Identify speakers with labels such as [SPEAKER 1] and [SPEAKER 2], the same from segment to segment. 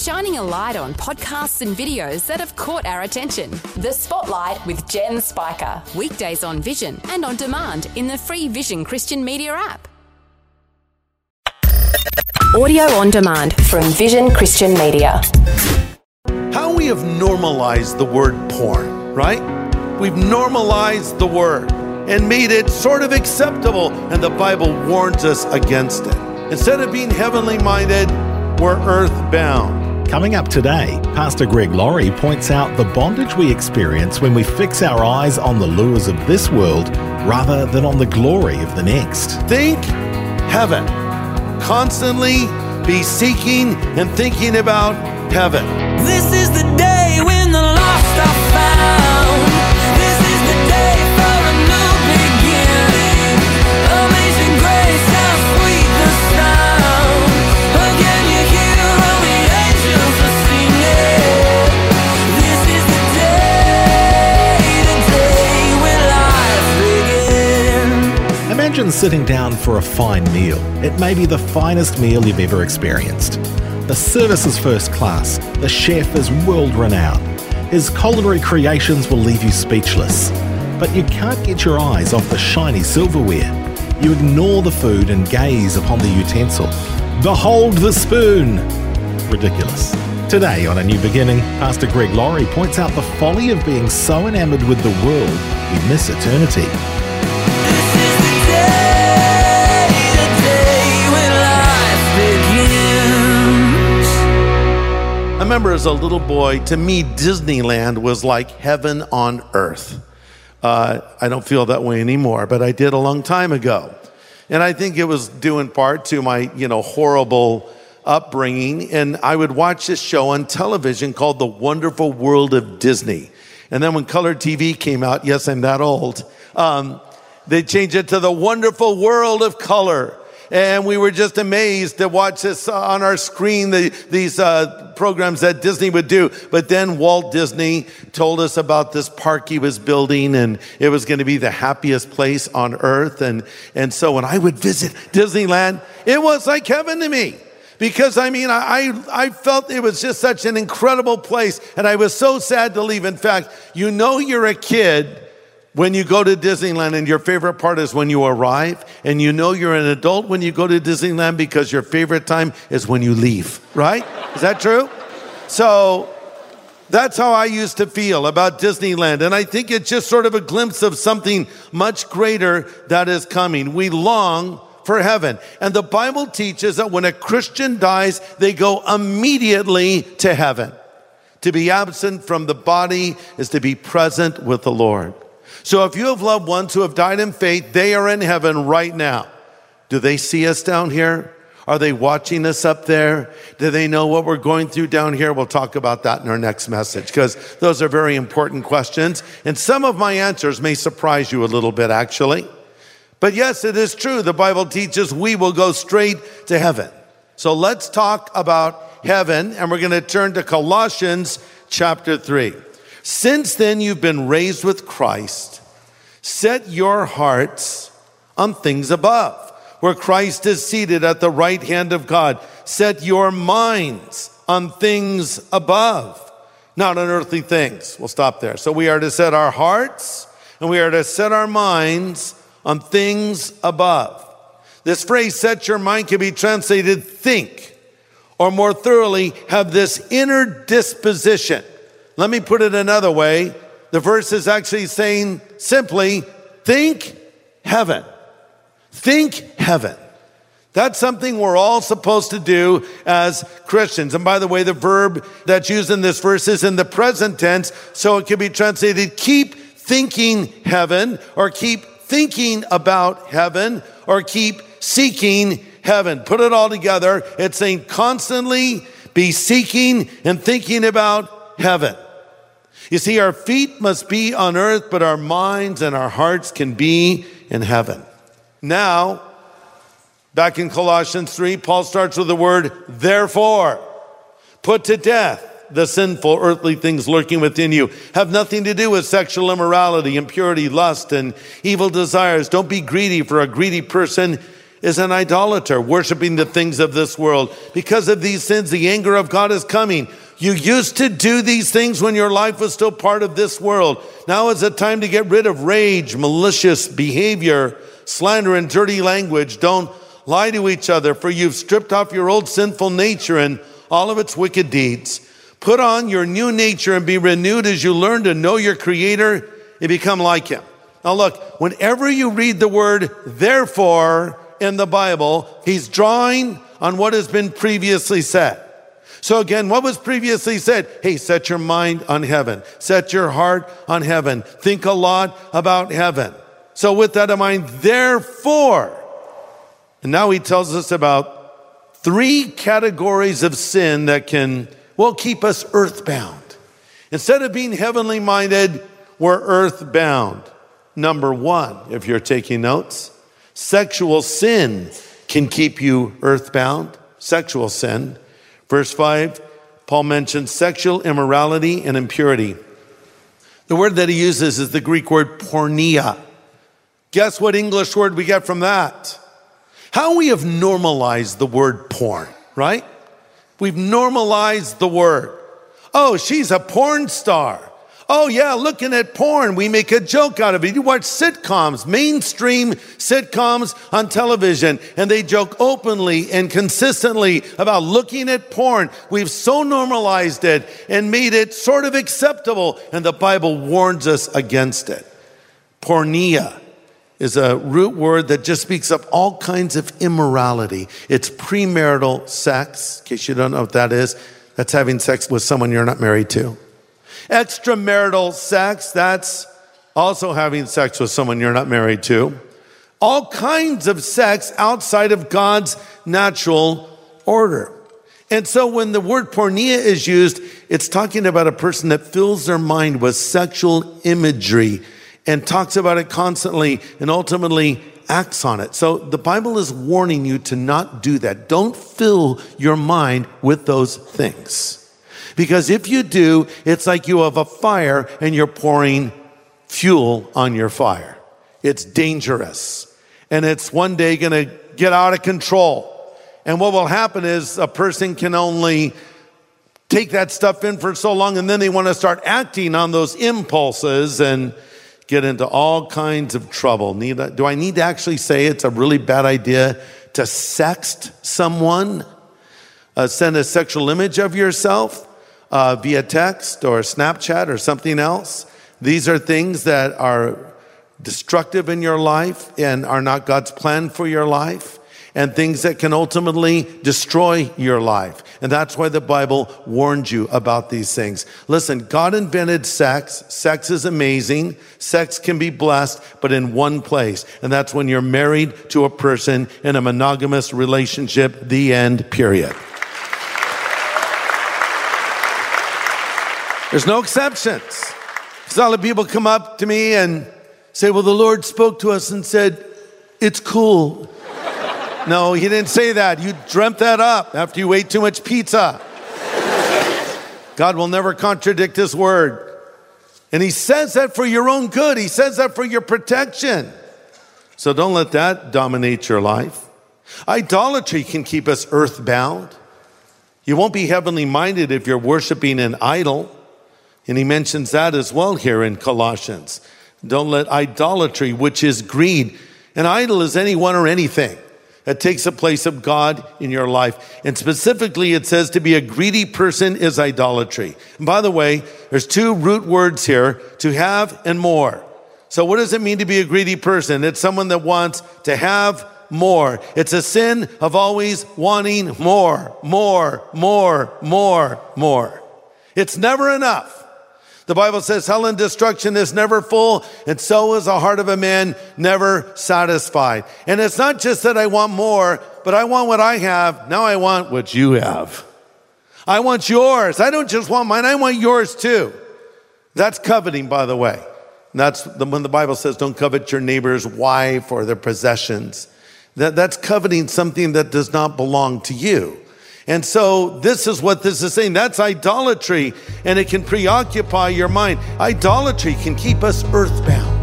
[SPEAKER 1] shining a light on podcasts and videos that have caught our attention.
[SPEAKER 2] The Spotlight with Jen Spiker.
[SPEAKER 1] Weekdays on Vision and on demand in the free Vision Christian Media app. Audio on demand
[SPEAKER 2] from Vision Christian Media.
[SPEAKER 3] How we have normalized the word porn, right? We've normalized the word and made it sort of acceptable, and the Bible warns us against it. Instead of being heavenly minded, we're earthbound.
[SPEAKER 4] Coming up today, Pastor Greg Laurie points out the bondage we experience when we fix our eyes on the lures of this world rather than on the glory of the next.
[SPEAKER 3] Think heaven. Constantly be seeking and thinking about heaven.
[SPEAKER 5] This is the day when the lost are found.
[SPEAKER 4] Imagine sitting down for a fine meal. It may be the finest meal you've ever experienced. The service is first class, the chef is world renowned. His culinary creations will leave you speechless. But you can't get your eyes off the shiny silverware. You ignore the food and gaze upon the utensil. Behold the spoon! Ridiculous. Today on A New Beginning, Pastor Greg Laurie points out the folly of being so enamored with the world we miss eternity.
[SPEAKER 3] Remember as a little boy, to me, Disneyland was like heaven on earth. Uh, I don't feel that way anymore, but I did a long time ago. And I think it was due in part to my, you know, horrible upbringing. And I would watch this show on television called The Wonderful World of Disney. And then when color TV came out, yes, I'm that old, um, they changed it to The Wonderful World of Color and we were just amazed to watch this on our screen, the, these uh, programs that Disney would do. But then Walt Disney told us about this park he was building, and it was going to be the happiest place on earth. And, and so when I would visit Disneyland, it was like heaven to me because I mean, I, I felt it was just such an incredible place, and I was so sad to leave. In fact, you know, you're a kid when you go to Disneyland, and your favorite part is when you arrive, and you know you're an adult when you go to Disneyland because your favorite time is when you leave, right? Is that true? So that's how I used to feel about Disneyland. And I think it's just sort of a glimpse of something much greater that is coming. We long for heaven. And the Bible teaches that when a Christian dies, they go immediately to heaven. To be absent from the body is to be present with the Lord. So if you have loved ones who have died in faith, they are in heaven right now. Do they see us down here? Are they watching us up there? Do they know what we're going through down here? We'll talk about that in our next message because those are very important questions. And some of my answers may surprise you a little bit, actually. But yes, it is true. The Bible teaches we will go straight to heaven. So let's talk about heaven, and we're going to turn to Colossians chapter 3. Since then you've been raised with Christ, set your hearts on things above, where Christ is seated at the right hand of God. Set your minds on things above, not on earthly things. We'll stop there. So we are to set our hearts and we are to set our minds on things above. This phrase, set your mind, can be translated think, or more thoroughly, have this inner disposition. Let me put it another way. The verse is actually saying simply, think heaven. Think heaven. That's something we're all supposed to do as Christians. And by the way, the verb that's used in this verse is in the present tense, so it can be translated keep thinking heaven, or keep thinking about heaven, or keep seeking heaven. Put it all together. It's saying constantly be seeking and thinking about heaven. You see, our feet must be on earth, but our minds and our hearts can be in heaven. Now, back in Colossians 3, Paul starts with the word therefore. Put to death the sinful earthly things lurking within you. Have nothing to do with sexual immorality, impurity, lust, and evil desires. Don't be greedy, for a greedy person is an idolater, worshiping the things of this world. Because of these sins, the anger of God is coming. You used to do these things when your life was still part of this world. Now is the time to get rid of rage, malicious behavior, slander, and dirty language. Don't lie to each other, for you've stripped off your old sinful nature and all of its wicked deeds. Put on your new nature and be renewed as you learn to know your Creator and become like Him. Now, look, whenever you read the word therefore in the Bible, He's drawing on what has been previously said. So again, what was previously said? Hey, set your mind on heaven. Set your heart on heaven. Think a lot about heaven. So with that in mind, therefore, and now he tells us about three categories of sin that can, well, keep us earthbound. Instead of being heavenly minded, we're earthbound. Number one, if you're taking notes, sexual sin can keep you earthbound. Sexual sin. Verse 5, Paul mentions sexual immorality and impurity. The word that he uses is the Greek word porneia. Guess what English word we get from that? How we have normalized the word porn, right? We've normalized the word. Oh, she's a porn star. Oh, yeah, looking at porn, we make a joke out of it. You watch sitcoms, mainstream sitcoms on television, and they joke openly and consistently about looking at porn. We've so normalized it and made it sort of acceptable, and the Bible warns us against it. Porneia is a root word that just speaks of all kinds of immorality. It's premarital sex, in case you don't know what that is. That's having sex with someone you're not married to. Extramarital sex, that's also having sex with someone you're not married to. All kinds of sex outside of God's natural order. And so when the word porneia is used, it's talking about a person that fills their mind with sexual imagery and talks about it constantly and ultimately acts on it. So the Bible is warning you to not do that. Don't fill your mind with those things. Because if you do, it's like you have a fire and you're pouring fuel on your fire. It's dangerous. And it's one day going to get out of control. And what will happen is a person can only take that stuff in for so long and then they want to start acting on those impulses and get into all kinds of trouble. Need, do I need to actually say it's a really bad idea to sext someone? Uh, send a sexual image of yourself? Uh, via text or Snapchat or something else. These are things that are destructive in your life and are not God's plan for your life and things that can ultimately destroy your life. And that's why the Bible warns you about these things. Listen, God invented sex. Sex is amazing. Sex can be blessed, but in one place. And that's when you're married to a person in a monogamous relationship, the end, period. There's no exceptions. A lot of people come up to me and say, Well, the Lord spoke to us and said, It's cool. no, He didn't say that. You dreamt that up after you ate too much pizza. God will never contradict His word. And He says that for your own good, He says that for your protection. So don't let that dominate your life. Idolatry can keep us earthbound. You won't be heavenly minded if you're worshiping an idol. And he mentions that as well here in Colossians. Don't let idolatry, which is greed, an idol is anyone or anything that takes the place of God in your life. And specifically, it says to be a greedy person is idolatry. And by the way, there's two root words here to have and more. So, what does it mean to be a greedy person? It's someone that wants to have more. It's a sin of always wanting more, more, more, more, more. It's never enough. The Bible says hell and destruction is never full, and so is the heart of a man never satisfied. And it's not just that I want more, but I want what I have. Now I want what you have. I want yours. I don't just want mine, I want yours too. That's coveting, by the way. That's the, when the Bible says don't covet your neighbor's wife or their possessions. That, that's coveting something that does not belong to you. And so this is what this is saying. That's idolatry, and it can preoccupy your mind. Idolatry can keep us earthbound.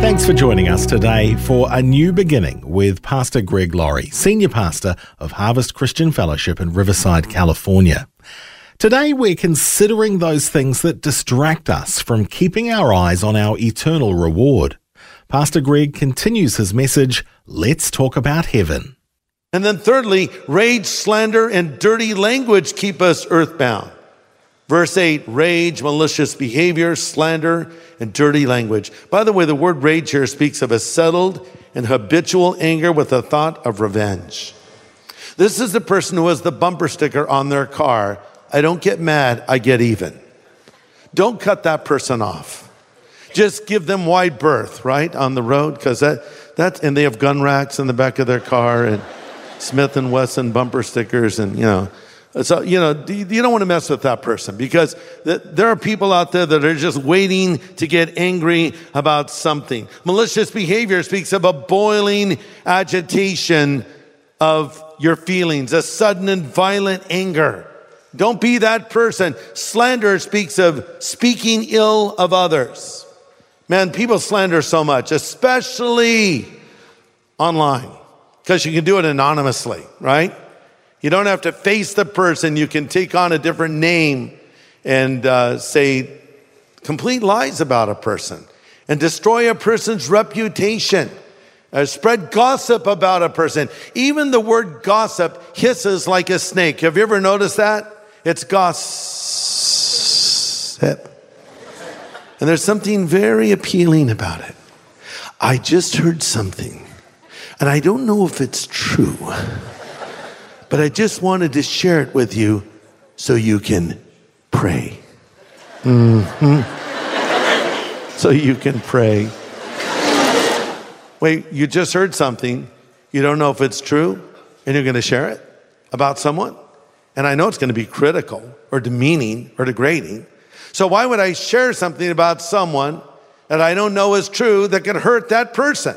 [SPEAKER 4] Thanks for joining us today for A New Beginning with Pastor Greg Laurie, Senior Pastor of Harvest Christian Fellowship in Riverside, California. Today we're considering those things that distract us from keeping our eyes on our eternal reward. Pastor Greg continues his message, Let's Talk About Heaven.
[SPEAKER 3] And then, thirdly, rage, slander, and dirty language keep us earthbound. Verse 8 rage, malicious behavior, slander, and dirty language. By the way, the word rage here speaks of a settled and habitual anger with a thought of revenge. This is the person who has the bumper sticker on their car I don't get mad, I get even. Don't cut that person off. Just give them wide berth, right, on the road, because that, that, and they have gun racks in the back of their car and Smith and Wesson bumper stickers, and you know, so, you know, you don't want to mess with that person because there are people out there that are just waiting to get angry about something. Malicious behavior speaks of a boiling agitation of your feelings, a sudden and violent anger. Don't be that person. Slander speaks of speaking ill of others. Man, people slander so much, especially online, because you can do it anonymously, right? You don't have to face the person. You can take on a different name and uh, say complete lies about a person and destroy a person's reputation. Uh, spread gossip about a person. Even the word gossip hisses like a snake. Have you ever noticed that? It's gossip. And there's something very appealing about it. I just heard something, and I don't know if it's true but I just wanted to share it with you so you can pray. Mm-hmm. so you can pray. Wait, you just heard something. You don't know if it's true, and you're going to share it about someone? And I know it's going to be critical or demeaning or degrading. So why would I share something about someone that I don't know is true that could hurt that person?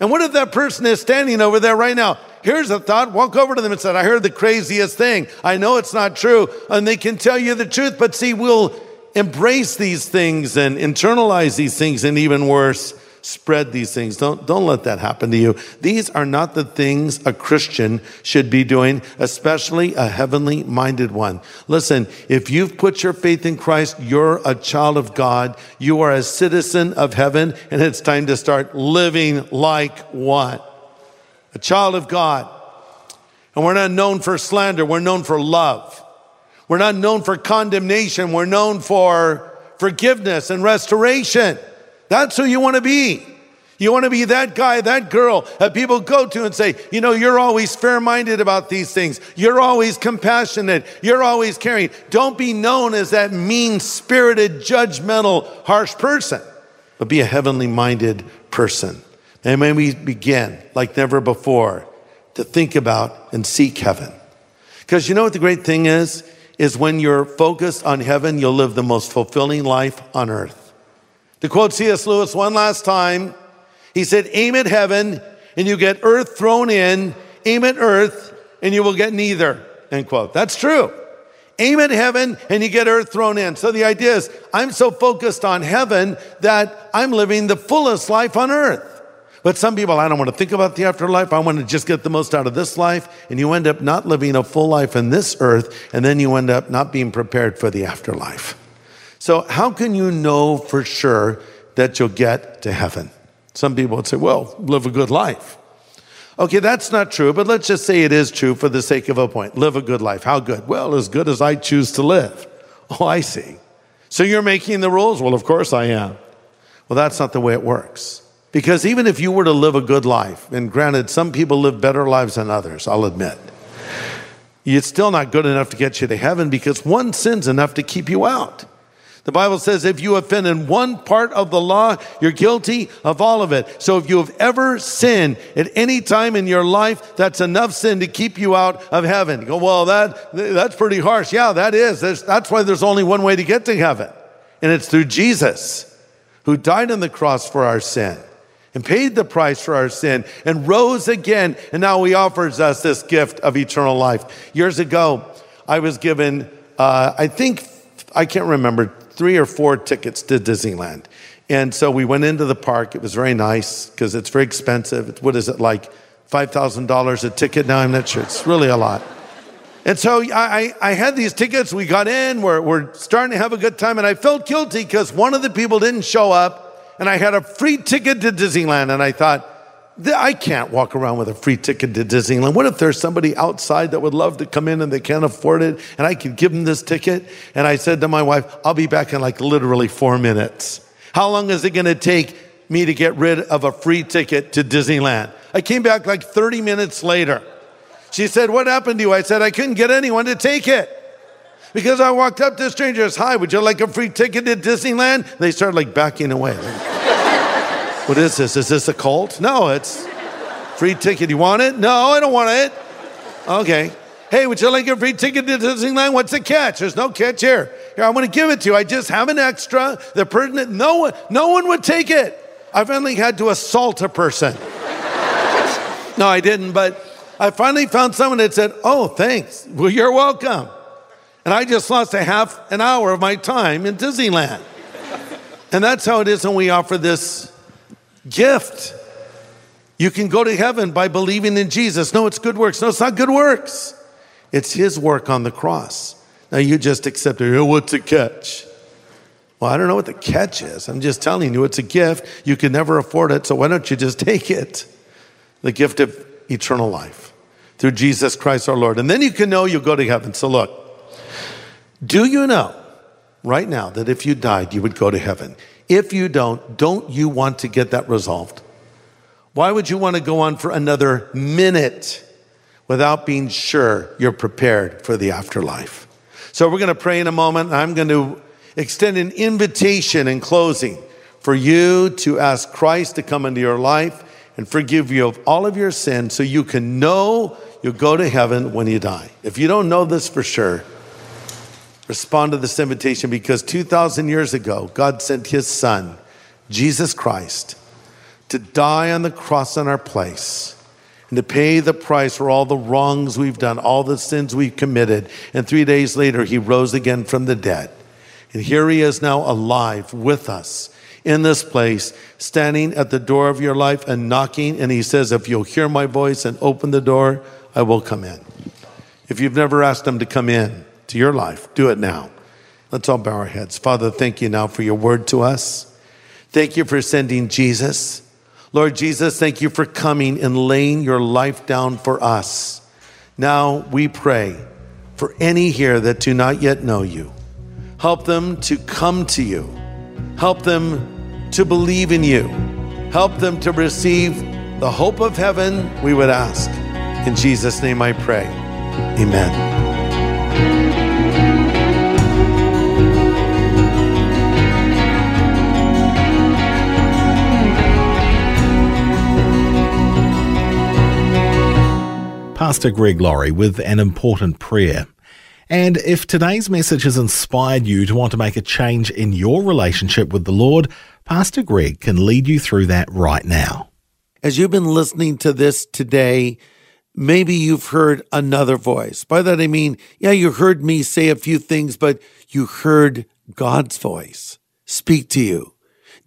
[SPEAKER 3] And what if that person is standing over there right now? Here's a thought. Walk over to them and say, I heard the craziest thing. I know it's not true. And they can tell you the truth, but see, we'll embrace these things and internalize these things and even worse, spread these things. Don't, don't let that happen to you. These are not the things a Christian should be doing, especially a heavenly minded one. Listen, if you've put your faith in Christ, you're a child of God. You are a citizen of heaven, and it's time to start living like what? A child of God. And we're not known for slander, we're known for love. We're not known for condemnation, we're known for forgiveness and restoration. That's who you want to be. You want to be that guy, that girl that people go to and say, you know, you're always fair minded about these things. You're always compassionate. You're always caring. Don't be known as that mean spirited, judgmental, harsh person, but be a heavenly minded person. And may we begin like never before to think about and seek heaven. Because you know what the great thing is? Is when you're focused on heaven, you'll live the most fulfilling life on earth. To quote C.S. Lewis one last time, he said, Aim at heaven and you get earth thrown in, aim at earth and you will get neither. End quote. That's true. Aim at heaven and you get earth thrown in. So the idea is, I'm so focused on heaven that I'm living the fullest life on earth. But some people, I don't want to think about the afterlife. I want to just get the most out of this life. And you end up not living a full life in this earth, and then you end up not being prepared for the afterlife. So, how can you know for sure that you'll get to heaven? Some people would say, well, live a good life. Okay, that's not true, but let's just say it is true for the sake of a point. Live a good life. How good? Well, as good as I choose to live. Oh, I see. So you're making the rules? Well, of course I am. Well, that's not the way it works. Because even if you were to live a good life, and granted, some people live better lives than others, I'll admit, it's still not good enough to get you to heaven because one sin's enough to keep you out. The Bible says if you offend in one part of the law, you're guilty of all of it. So if you have ever sinned at any time in your life, that's enough sin to keep you out of heaven. You go, well, that, that's pretty harsh. Yeah, that is. There's, that's why there's only one way to get to heaven. And it's through Jesus, who died on the cross for our sin and paid the price for our sin and rose again. And now he offers us this gift of eternal life. Years ago, I was given, uh, I think, I can't remember, three or four tickets to Disneyland. And so we went into the park. It was very nice because it's very expensive. What is it, like $5,000 a ticket now? I'm not sure. It's really a lot. And so I, I had these tickets. We got in. We're, we're starting to have a good time. And I felt guilty because one of the people didn't show up. And I had a free ticket to Disneyland. And I thought, I can't walk around with a free ticket to Disneyland. What if there's somebody outside that would love to come in and they can't afford it and I could give them this ticket? And I said to my wife, I'll be back in like literally four minutes. How long is it going to take me to get rid of a free ticket to Disneyland? I came back like 30 minutes later. She said, What happened to you? I said, I couldn't get anyone to take it. Because I walked up to strangers, Hi, would you like a free ticket to Disneyland? They started like backing away. What is this? Is this a cult? No, it's free ticket. You want it? No, I don't want it. Okay. Hey, would you like a free ticket to Disneyland? What's the catch? There's no catch here. Here, I'm going to give it to you. I just have an extra. The person, no one, no one would take it. I finally had to assault a person. no, I didn't, but I finally found someone that said, "Oh, thanks. Well, you're welcome." And I just lost a half an hour of my time in Disneyland. And that's how it is when we offer this gift. You can go to heaven by believing in Jesus. No, it's good works. No, it's not good works. It's his work on the cross. Now you just accept it. What's the catch? Well, I don't know what the catch is. I'm just telling you, it's a gift. You can never afford it, so why don't you just take it? The gift of eternal life through Jesus Christ our Lord. And then you can know you'll go to heaven. So look, do you know right now that if you died, you would go to heaven? If you don't, don't you want to get that resolved? Why would you want to go on for another minute without being sure you're prepared for the afterlife? So we're going to pray in a moment. I'm going to extend an invitation in closing for you to ask Christ to come into your life and forgive you of all of your sins so you can know you'll go to heaven when you die. If you don't know this for sure, respond to this invitation because 2,000 years ago, God sent his son, Jesus Christ, to die on the cross in our place and to pay the price for all the wrongs we've done, all the sins we've committed. And three days later, he rose again from the dead. And here he is now alive with us in this place, standing at the door of your life and knocking. And he says, If you'll hear my voice and open the door, I will come in. If you've never asked him to come in, to your life. Do it now. Let's all bow our heads. Father, thank you now for your word to us. Thank you for sending Jesus. Lord Jesus, thank you for coming and laying your life down for us. Now we pray for any here that do not yet know you. Help them to come to you. Help them to believe in you. Help them to receive the hope of heaven, we would ask. In Jesus' name I pray. Amen.
[SPEAKER 4] Pastor Greg Laurie with an important prayer. And if today's message has inspired you to want to make a change in your relationship with the Lord, Pastor Greg can lead you through that right now.
[SPEAKER 3] As you've been listening to this today, maybe you've heard another voice. By that I mean, yeah, you heard me say a few things, but you heard God's voice speak to you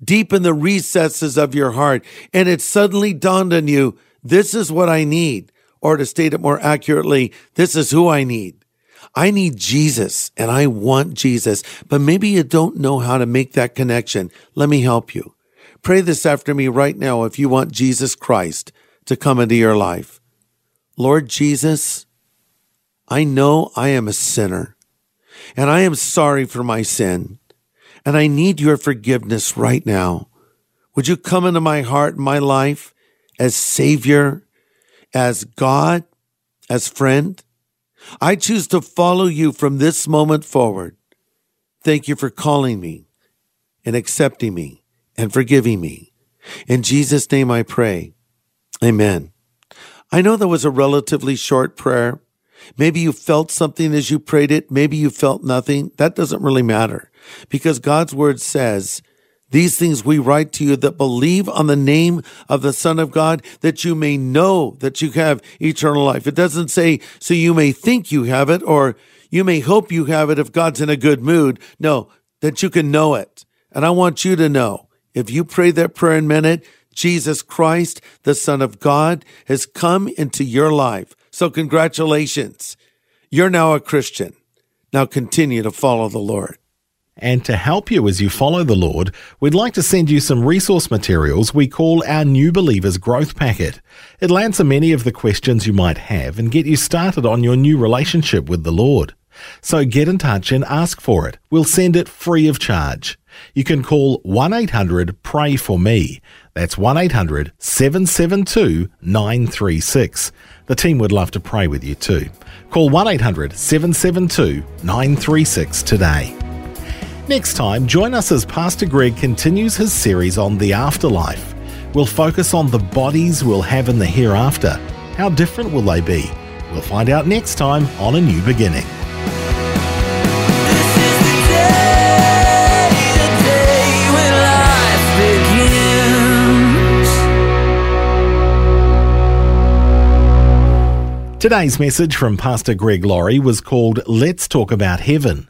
[SPEAKER 3] deep in the recesses of your heart. And it suddenly dawned on you, this is what I need. Or to state it more accurately, this is who I need. I need Jesus and I want Jesus, but maybe you don't know how to make that connection. Let me help you. Pray this after me right now if you want Jesus Christ to come into your life. Lord Jesus, I know I am a sinner and I am sorry for my sin and I need your forgiveness right now. Would you come into my heart and my life as Savior as God, as friend. I choose to follow you from this moment forward. Thank you for calling me and accepting me and forgiving me. In Jesus' name I pray. Amen. I know that was a relatively short prayer. Maybe you felt something as you prayed it. Maybe you felt nothing. That doesn't really matter because God's word says these things we write to you that believe on the name of the Son of God, that you may know that you have eternal life. It doesn't say, so you may think you have it, or you may hope you have it if God's in a good mood. No, that you can know it. And I want you to know If you pray that prayer in a minute, Jesus Christ, the Son of God, has come into your life. So, congratulations. You're now a Christian. Now continue to follow the Lord.
[SPEAKER 4] And to help you as you follow the Lord, we'd like to send you some resource materials we call our New Believers Growth Packet. It'll answer many of the questions you might have and get you started on your new relationship with the Lord. So get in touch and ask for it. We'll send it free of charge. You can call 1 800 Pray For Me. That's 1 800 772 936. The team would love to pray with you too. Call 1 800 772 936 today. Next time, join us as Pastor Greg continues his series on the afterlife. We'll focus on the bodies we'll have in the hereafter. How different will they be? We'll find out next time on A New Beginning.
[SPEAKER 5] This is the day, the day when life begins.
[SPEAKER 4] Today's message from Pastor Greg Laurie was called Let's Talk About Heaven.